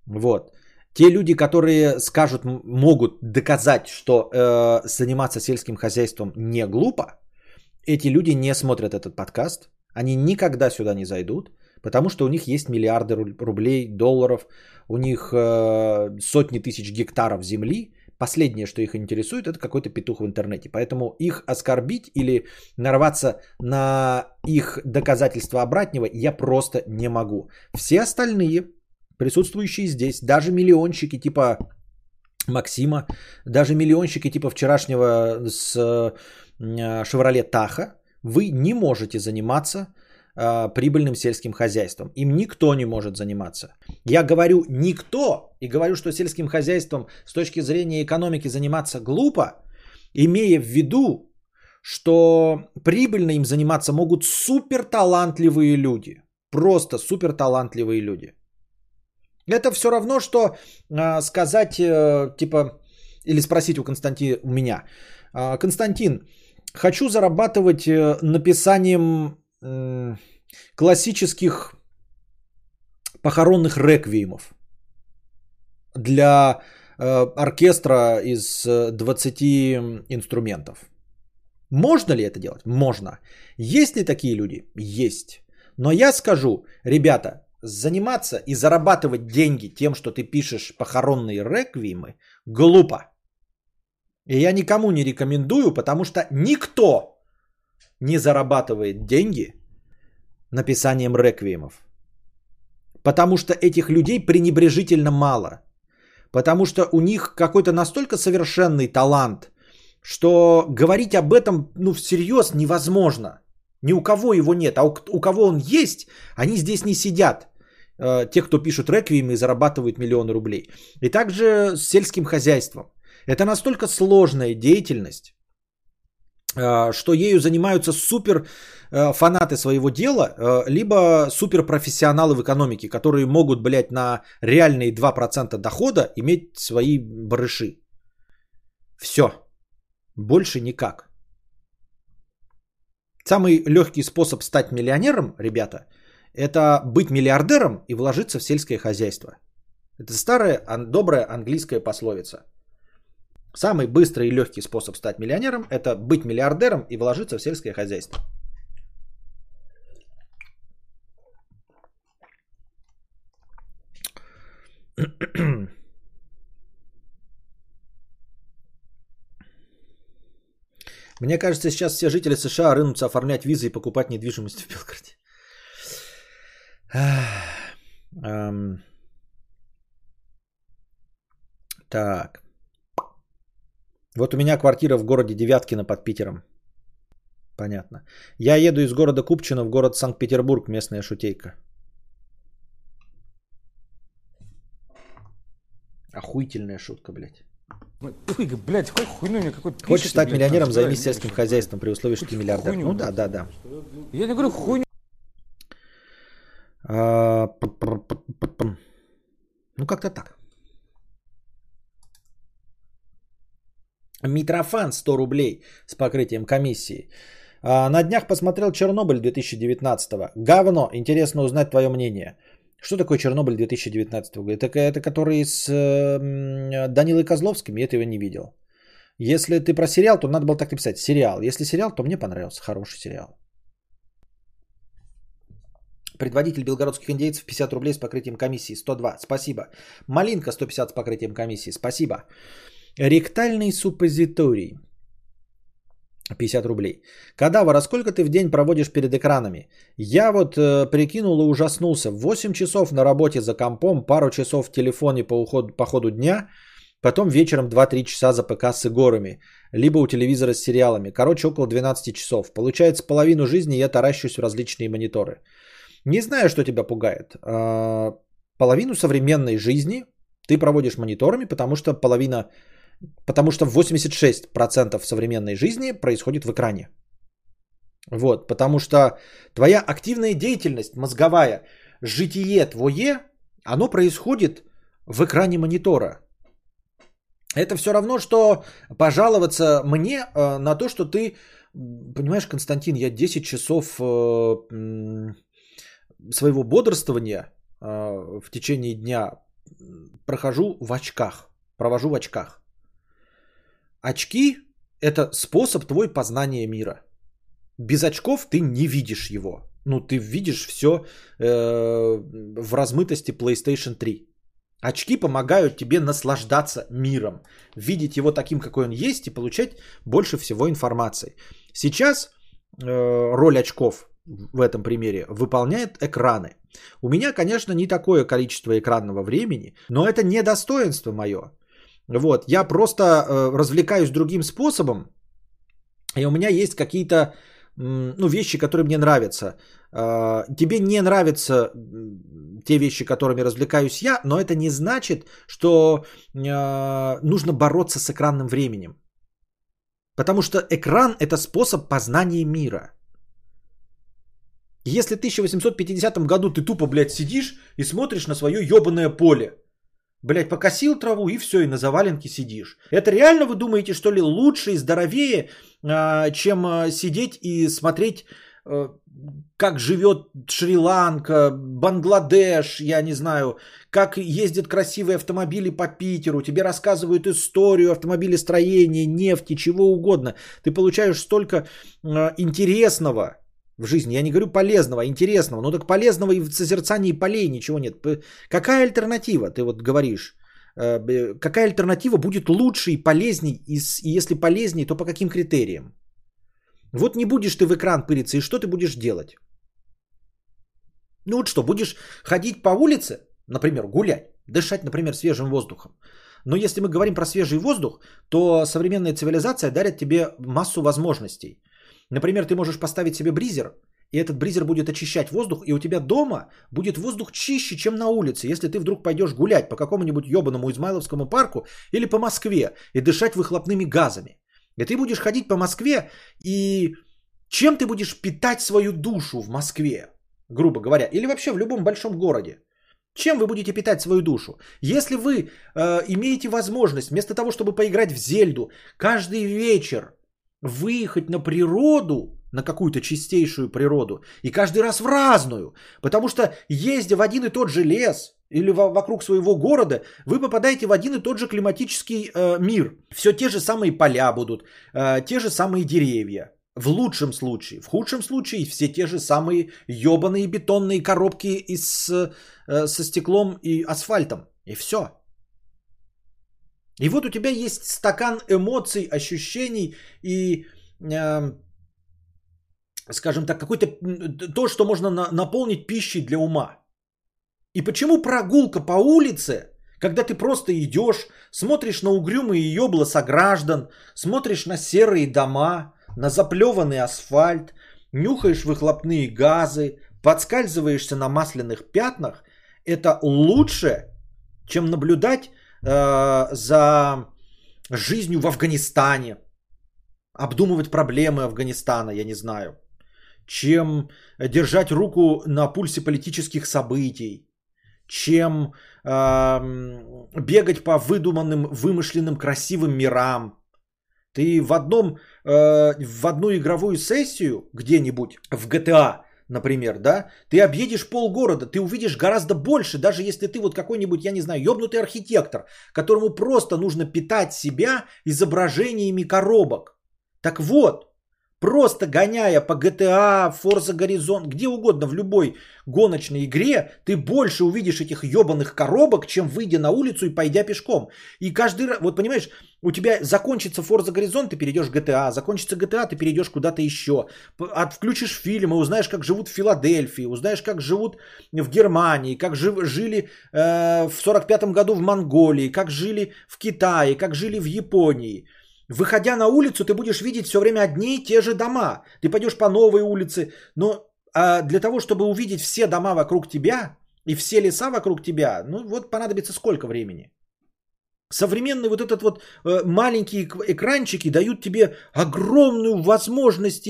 Вот. Те люди, которые скажут, могут доказать, что э, заниматься сельским хозяйством не глупо, эти люди не смотрят этот подкаст. Они никогда сюда не зайдут, потому что у них есть миллиарды рублей, долларов, у них э, сотни тысяч гектаров земли. Последнее, что их интересует, это какой-то петух в интернете. Поэтому их оскорбить или нарваться на их доказательства обратного я просто не могу. Все остальные присутствующие здесь, даже миллионщики типа Максима, даже миллионщики типа вчерашнего с э, Таха, вы не можете заниматься э, прибыльным сельским хозяйством. Им никто не может заниматься. Я говорю никто и говорю, что сельским хозяйством с точки зрения экономики заниматься глупо, имея в виду, что прибыльно им заниматься могут супер талантливые люди. Просто супер талантливые люди. Это все равно, что э, сказать, э, типа, или спросить у Константина, у меня. Э, Константин, хочу зарабатывать э, написанием э, классических похоронных реквиемов для э, оркестра из 20 э, инструментов. Можно ли это делать? Можно. Есть ли такие люди? Есть. Но я скажу, ребята, заниматься и зарабатывать деньги тем, что ты пишешь похоронные реквиемы, глупо. И я никому не рекомендую, потому что никто не зарабатывает деньги написанием реквиемов. Потому что этих людей пренебрежительно мало. Потому что у них какой-то настолько совершенный талант, что говорить об этом ну, всерьез невозможно. Ни у кого его нет, а у, у кого он есть, они здесь не сидят. Э, те, кто пишут реквиемы и зарабатывают миллионы рублей. И также с сельским хозяйством. Это настолько сложная деятельность, что ею занимаются супер э, фанаты своего дела, либо суперпрофессионалы в экономике, которые могут, блядь, на реальные 2% дохода иметь свои барыши. Все. Больше никак. Самый легкий способ стать миллионером, ребята, это быть миллиардером и вложиться в сельское хозяйство. Это старая добрая английская пословица. Самый быстрый и легкий способ стать миллионером – это быть миллиардером и вложиться в сельское хозяйство. Мне кажется, сейчас все жители США рынутся оформлять визы и покупать недвижимость в Белгороде. Um, так. Вот у меня квартира в городе Девяткино под Питером. Понятно. Я еду из города Купчино в город Санкт-Петербург, местная шутейка. Охуительная шутка, блядь. Ой, блядь, какой хуйню мне какой Хочешь стать миллионером, займись сельским хозяйством при условии, что ты миллиардер. Ну да, да, да. Я не говорю хуйню. А, Ну, как-то так. Митрофан 100 рублей с покрытием комиссии. А, На днях посмотрел Чернобыль 2019. Говно. Интересно узнать твое мнение. Что такое Чернобыль 2019? Это, это который с э, Данилой Козловским? Я этого не видел. Если ты про сериал, то надо было так написать. Сериал. Если сериал, то мне понравился. Хороший сериал. Предводитель белгородских индейцев 50 рублей с покрытием комиссии. 102. Спасибо. Малинка 150 с покрытием комиссии. Спасибо. Ректальный суппозиторий. 50 рублей. Кадавр, а сколько ты в день проводишь перед экранами? Я вот э, прикинул и ужаснулся. 8 часов на работе за компом, пару часов в телефоне по, уходу, по ходу дня, потом вечером 2-3 часа за ПК с игорами, либо у телевизора с сериалами. Короче, около 12 часов. Получается, половину жизни я таращусь в различные мониторы. Не знаю, что тебя пугает. А, Половину современной жизни ты проводишь мониторами, потому что половина, потому что 86% современной жизни происходит в экране. Вот, потому что твоя активная деятельность мозговая, житие твое, оно происходит в экране монитора. Это все равно, что пожаловаться мне э, на то, что ты, понимаешь, Константин, я 10 часов э, своего бодрствования э, в течение дня прохожу в очках, провожу в очках. Очки – это способ твой познания мира. Без очков ты не видишь его. Ну, ты видишь все в размытости PlayStation 3. Очки помогают тебе наслаждаться миром, видеть его таким, какой он есть, и получать больше всего информации. Сейчас э, роль очков в этом примере выполняет экраны. У меня, конечно, не такое количество экранного времени, но это не достоинство мое. Вот, я просто э, развлекаюсь другим способом, и у меня есть какие-то ну, вещи, которые мне нравятся. Э, Тебе не нравятся те вещи, которыми развлекаюсь я, но это не значит, что э, нужно бороться с экранным временем. Потому что экран – это способ познания мира. Если в 1850 году ты тупо, блядь, сидишь и смотришь на свое ебаное поле, блядь, покосил траву и все, и на заваленке сидишь. Это реально вы думаете, что ли, лучше и здоровее, а, чем а, сидеть и смотреть, а, как живет Шри-Ланка, Бангладеш, я не знаю, как ездят красивые автомобили по Питеру, тебе рассказывают историю автомобилестроения, нефти, чего угодно. Ты получаешь столько а, интересного в жизни. Я не говорю полезного, интересного. Ну так полезного и в созерцании полей ничего нет. Какая альтернатива, ты вот говоришь? Э, Какая альтернатива будет лучше и полезней? И если полезней, то по каким критериям? Вот не будешь ты в экран пыриться, и что ты будешь делать? Ну вот что, будешь ходить по улице, например, гулять, дышать, например, свежим воздухом. Но если мы говорим про свежий воздух, то современная цивилизация дарит тебе массу возможностей. Например, ты можешь поставить себе бризер, и этот бризер будет очищать воздух, и у тебя дома будет воздух чище, чем на улице, если ты вдруг пойдешь гулять по какому-нибудь ебаному Измайловскому парку или по Москве и дышать выхлопными газами. И ты будешь ходить по Москве, и чем ты будешь питать свою душу в Москве, грубо говоря, или вообще в любом большом городе? Чем вы будете питать свою душу? Если вы э, имеете возможность, вместо того, чтобы поиграть в Зельду, каждый вечер выехать на природу, на какую-то чистейшую природу, и каждый раз в разную, потому что ездя в один и тот же лес или во- вокруг своего города, вы попадаете в один и тот же климатический э, мир. Все те же самые поля будут, э, те же самые деревья. В лучшем случае. В худшем случае все те же самые ебаные бетонные коробки из, э, со стеклом и асфальтом. И все. И вот у тебя есть стакан эмоций, ощущений и, э, скажем так, какой-то то, что можно на- наполнить пищей для ума. И почему прогулка по улице, когда ты просто идешь, смотришь на угрюмые ебла сограждан, смотришь на серые дома, на заплеванный асфальт, нюхаешь выхлопные газы, подскальзываешься на масляных пятнах, это лучше, чем наблюдать э, за жизнью в Афганистане, обдумывать проблемы Афганистана, я не знаю, чем держать руку на пульсе политических событий, чем э, бегать по выдуманным, вымышленным красивым мирам. Ты в, одном, э, в одну игровую сессию где-нибудь в GTA, например, да, ты объедешь полгорода, ты увидишь гораздо больше, даже если ты вот какой-нибудь, я не знаю, ёбнутый архитектор, которому просто нужно питать себя изображениями коробок. Так вот, Просто гоняя по GTA, Forza Horizon, где угодно, в любой гоночной игре, ты больше увидишь этих ебаных коробок, чем выйдя на улицу и пойдя пешком. И каждый раз, вот понимаешь, у тебя закончится Forza Horizon, ты перейдешь GTA, закончится GTA, ты перейдешь куда-то еще. Включишь фильмы, узнаешь, как живут в Филадельфии, узнаешь, как живут в Германии, как жив, жили э, в 45 году в Монголии, как жили в Китае, как жили в Японии – Выходя на улицу, ты будешь видеть все время одни и те же дома. Ты пойдешь по новой улице, но а для того, чтобы увидеть все дома вокруг тебя и все леса вокруг тебя, ну вот понадобится сколько времени? Современные вот этот вот э, маленькие экранчики дают тебе огромную возможность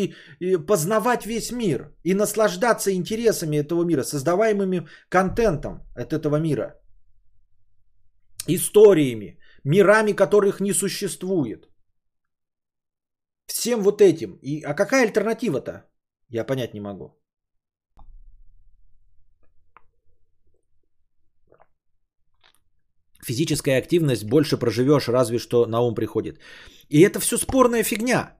познавать весь мир и наслаждаться интересами этого мира, создаваемыми контентом от этого мира, историями, мирами, которых не существует. Всем вот этим. И, а какая альтернатива-то? Я понять не могу. Физическая активность больше проживешь, разве что на ум приходит. И это все спорная фигня.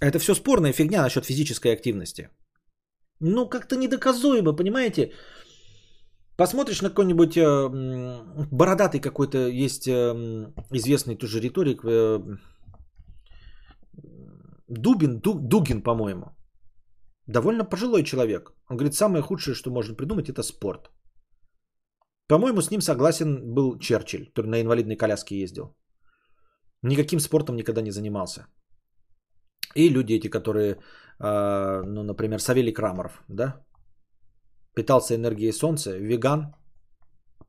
Это все спорная фигня насчет физической активности. Ну, как-то недоказуемо, понимаете? Посмотришь на какой-нибудь э, бородатый какой-то, есть э, известный тоже риторик, э, Дубин, Ду, Дугин, по-моему. Довольно пожилой человек. Он говорит, самое худшее, что можно придумать, это спорт. По-моему, с ним согласен был Черчилль, который на инвалидной коляске ездил. Никаким спортом никогда не занимался. И люди эти, которые, э, ну, например, Савелий Крамаров, да, питался энергией солнца, веган,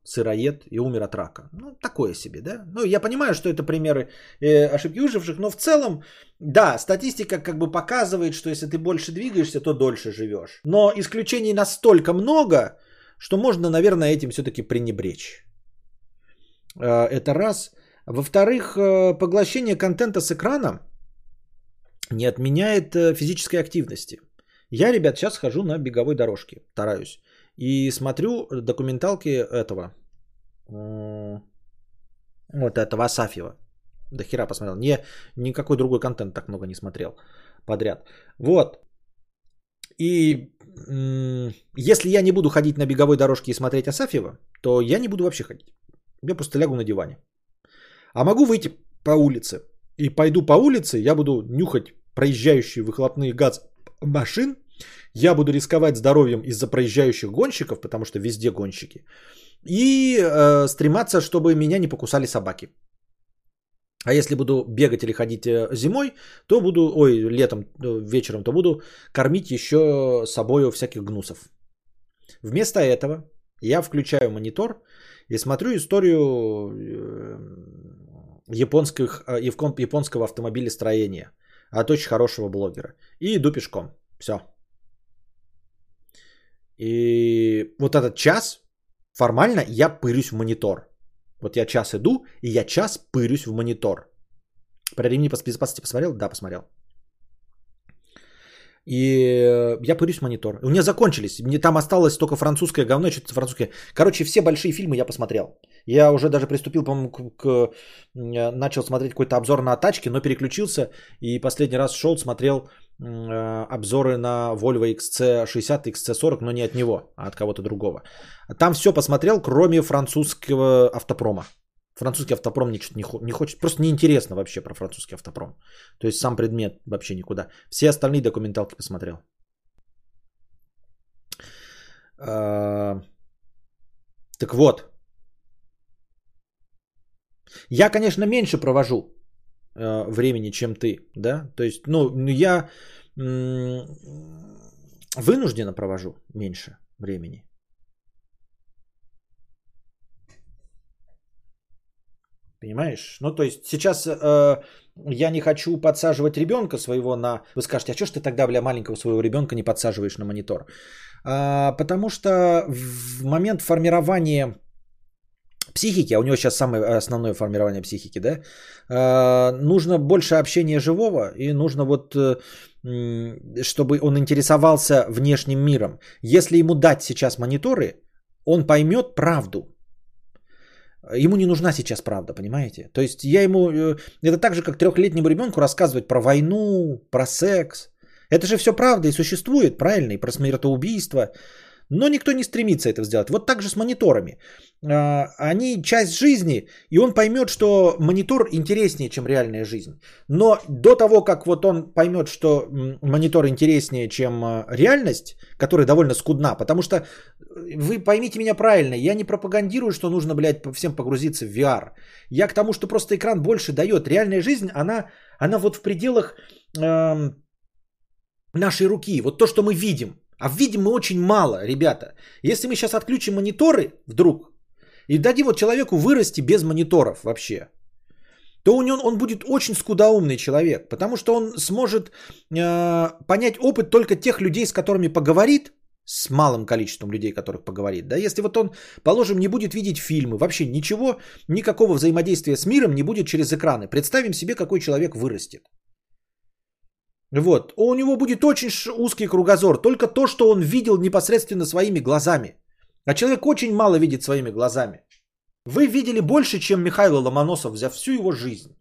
сыроед и умер от рака. Ну, такое себе, да? Ну, я понимаю, что это примеры э, ошибки выживших, но в целом, да, статистика как бы показывает, что если ты больше двигаешься, то дольше живешь. Но исключений настолько много, что можно, наверное, этим все-таки пренебречь. Э, это раз. Во-вторых, э, поглощение контента с экрана не отменяет э, физической активности. Я, ребят, сейчас хожу на беговой дорожке, стараюсь. И смотрю документалки этого. Вот этого Асафьева. До хера посмотрел. Не, никакой другой контент так много не смотрел подряд. Вот. И если я не буду ходить на беговой дорожке и смотреть Асафьева, то я не буду вообще ходить. Я просто лягу на диване. А могу выйти по улице. И пойду по улице, я буду нюхать проезжающие выхлопные газ машин я буду рисковать здоровьем из-за проезжающих гонщиков, потому что везде гонщики, и э, стрематься, чтобы меня не покусали собаки. А если буду бегать или ходить э, зимой, то буду, ой, летом, э, вечером, то буду кормить еще собою всяких гнусов. Вместо этого я включаю монитор и смотрю историю э, японских, японского автомобилестроения от очень хорошего блогера. И иду пешком. Все. И вот этот час формально я пырюсь в монитор. Вот я час иду, и я час пырюсь в монитор. Про ремни безопасности посмотрел? Да, посмотрел. И я пырюсь в монитор. У меня закончились. Мне там осталось только французское говно, что-то французское. Короче, все большие фильмы я посмотрел. Я уже даже приступил, по-моему, к, к... Начал смотреть какой-то обзор на тачки, но переключился. И последний раз шел, смотрел обзоры на Volvo XC60 и XC40, но не от него, а от кого-то другого. Там все посмотрел, кроме французского автопрома. Французский автопром не, не хочет. Просто неинтересно вообще про французский автопром. То есть сам предмет вообще никуда. Все остальные документалки посмотрел. А, так вот. Я, конечно, меньше провожу э, времени, чем ты, да? То есть, ну, я вынужденно провожу меньше времени. Понимаешь? Ну, то есть сейчас э, я не хочу подсаживать ребенка своего на... Вы скажете, а что ж ты тогда, бля, маленького своего ребенка не подсаживаешь на монитор? А, потому что в момент формирования психики, а у него сейчас самое основное формирование психики, да, э, нужно больше общения живого и нужно вот, э, чтобы он интересовался внешним миром. Если ему дать сейчас мониторы, он поймет правду. Ему не нужна сейчас правда, понимаете? То есть я ему... Э, это так же, как трехлетнему ребенку рассказывать про войну, про секс. Это же все правда и существует, правильно? И про смертоубийство. Но никто не стремится это сделать. Вот так же с мониторами. А, они часть жизни, и он поймет, что монитор интереснее, чем реальная жизнь. Но до того, как вот он поймет, что монитор интереснее, чем а, реальность, которая довольно скудна, потому что э, вы поймите меня правильно, я не пропагандирую, что нужно, блядь, всем погрузиться в VR. Я к тому, что просто экран больше дает. Реальная жизнь, она, она вот в пределах э, нашей руки. Вот то, что мы видим. А видим мы очень мало, ребята. Если мы сейчас отключим мониторы вдруг и дадим вот человеку вырасти без мониторов вообще, то у него, он будет очень скудоумный человек, потому что он сможет э, понять опыт только тех людей, с которыми поговорит, с малым количеством людей, которых поговорит. Да, если вот он, положим, не будет видеть фильмы, вообще ничего, никакого взаимодействия с миром не будет через экраны. Представим себе, какой человек вырастет. Вот. У него будет очень узкий кругозор. Только то, что он видел непосредственно своими глазами. А человек очень мало видит своими глазами. Вы видели больше, чем Михаил Ломоносов за всю его жизнь.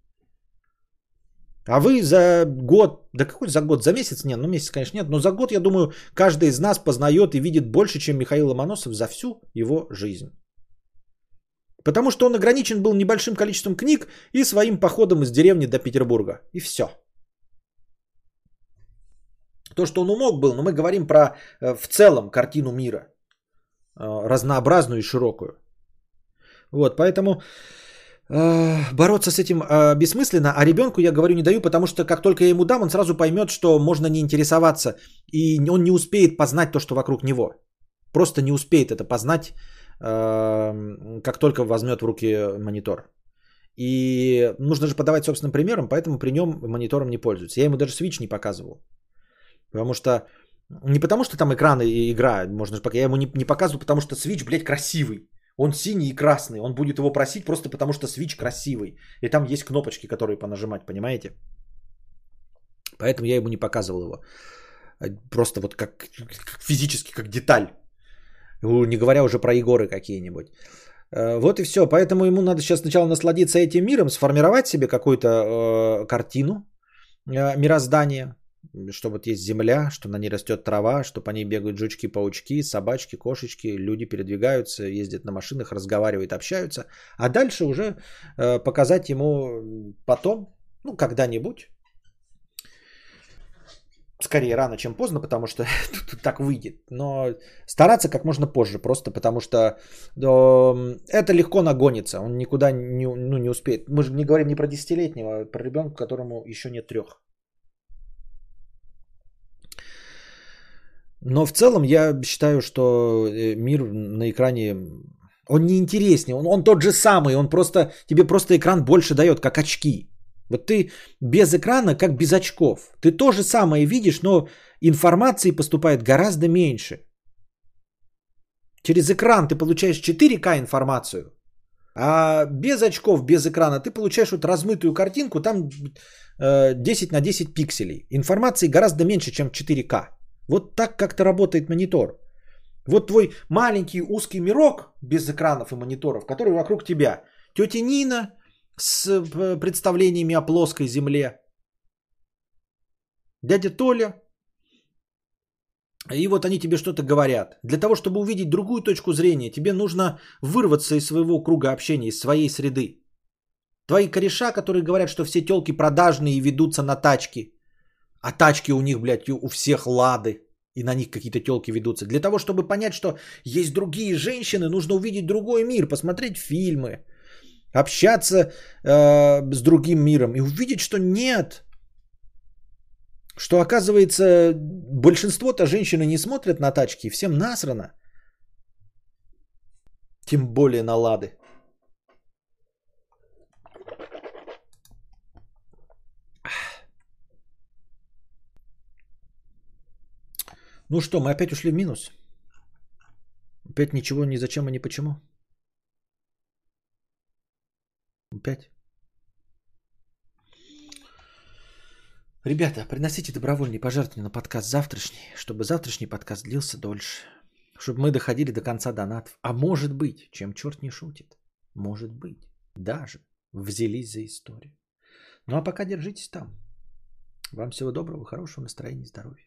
А вы за год, да какой за год, за месяц нет, ну месяц, конечно, нет, но за год, я думаю, каждый из нас познает и видит больше, чем Михаил Ломоносов за всю его жизнь. Потому что он ограничен был небольшим количеством книг и своим походом из деревни до Петербурга. И все. То, что он умог был, но мы говорим про э, в целом картину мира. Э, разнообразную и широкую. Вот, поэтому э, бороться с этим бессмысленно, а ребенку я говорю не даю, потому что как только я ему дам, он сразу поймет, что можно не интересоваться, и он не успеет познать то, что вокруг него. Просто не успеет это познать, как только возьмет в руки монитор. И нужно же подавать собственным примером, поэтому при нем монитором не пользуются. Я ему даже Switch не показывал. Потому что не потому, что там экран и игра, можно же, я ему не, не показываю, потому что Switch, блядь, красивый. Он синий и красный. Он будет его просить просто потому, что Switch красивый. И там есть кнопочки, которые понажимать, понимаете? Поэтому я ему не показывал его. Просто вот как, как физически, как деталь. Не говоря уже про Егоры какие-нибудь. Э, вот и все. Поэтому ему надо сейчас сначала насладиться этим миром, сформировать себе какую-то э, картину э, мироздания, что вот есть земля, что на ней растет трава, что по ней бегают жучки, паучки, собачки, кошечки, люди передвигаются, ездят на машинах, разговаривают, общаются. А дальше уже э, показать ему потом, ну, когда-нибудь, скорее рано, чем поздно, потому что [LAUGHS] тут так выйдет. Но стараться как можно позже, просто потому что э, это легко нагонится. Он никуда не, ну, не успеет. Мы же не говорим не про десятилетнего, а про ребенка, которому еще нет трех. Но в целом я считаю, что э, мир на экране, он не интереснее, он, он тот же самый, он просто, тебе просто экран больше дает, как очки. Вот ты без экрана, как без очков. Ты то же самое видишь, но информации поступает гораздо меньше. Через экран ты получаешь 4К информацию, а без очков, без экрана ты получаешь вот размытую картинку, там 10 э, на 10 пикселей. Информации гораздо меньше, чем 4К. Вот так как-то работает монитор. Вот твой маленький узкий мирок без экранов и мониторов, который вокруг тебя. Тетя Нина с э, представлениями о плоской земле. Дядя Толя. И вот они тебе что-то говорят. Для того, чтобы увидеть другую точку зрения, тебе нужно вырваться из своего круга общения, из своей среды. Твои кореша, которые говорят, что все телки продажные и ведутся на тачки – а тачки у них, блядь, у всех лады. И на них какие-то телки ведутся. Для того, чтобы понять, что есть другие женщины, нужно увидеть другой мир, посмотреть фильмы, общаться э, с другим миром и увидеть, что нет. Что оказывается, большинство-то женщины не смотрят на тачки, всем насрано. Тем более на лады. Ну что, мы опять ушли в минус? Опять ничего, ни зачем и ни почему? Опять? Ребята, приносите добровольные пожертвования на подкаст завтрашний, чтобы завтрашний подкаст длился дольше. Чтобы мы доходили до конца донатов. А может быть, чем черт не шутит, может быть, даже взялись за историю. Ну а пока держитесь там. Вам всего доброго, хорошего настроения, здоровья.